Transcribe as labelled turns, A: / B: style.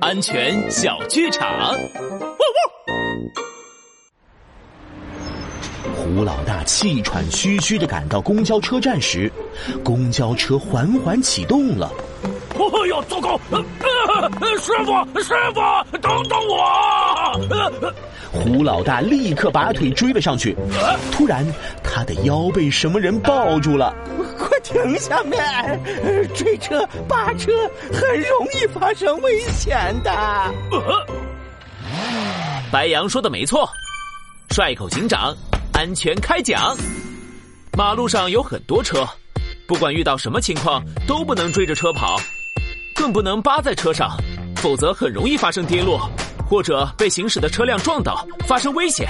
A: 安全小剧场。胡老大气喘吁吁的赶到公交车站时，公交车缓缓启动了。
B: 哎呦，糟糕！师傅，师傅，等等我！
A: 胡老大立刻拔腿追了上去，突然他的腰被什么人抱住了。
C: 快停下面！追车、扒车很容易发生危险的。
A: 白羊说的没错，帅口警长，安全开讲。马路上有很多车，不管遇到什么情况，都不能追着车跑，更不能扒在车上，否则很容易发生跌落。或者被行驶的车辆撞倒，发生危险。